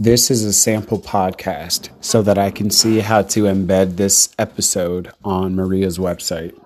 This is a sample podcast so that I can see how to embed this episode on Maria's website.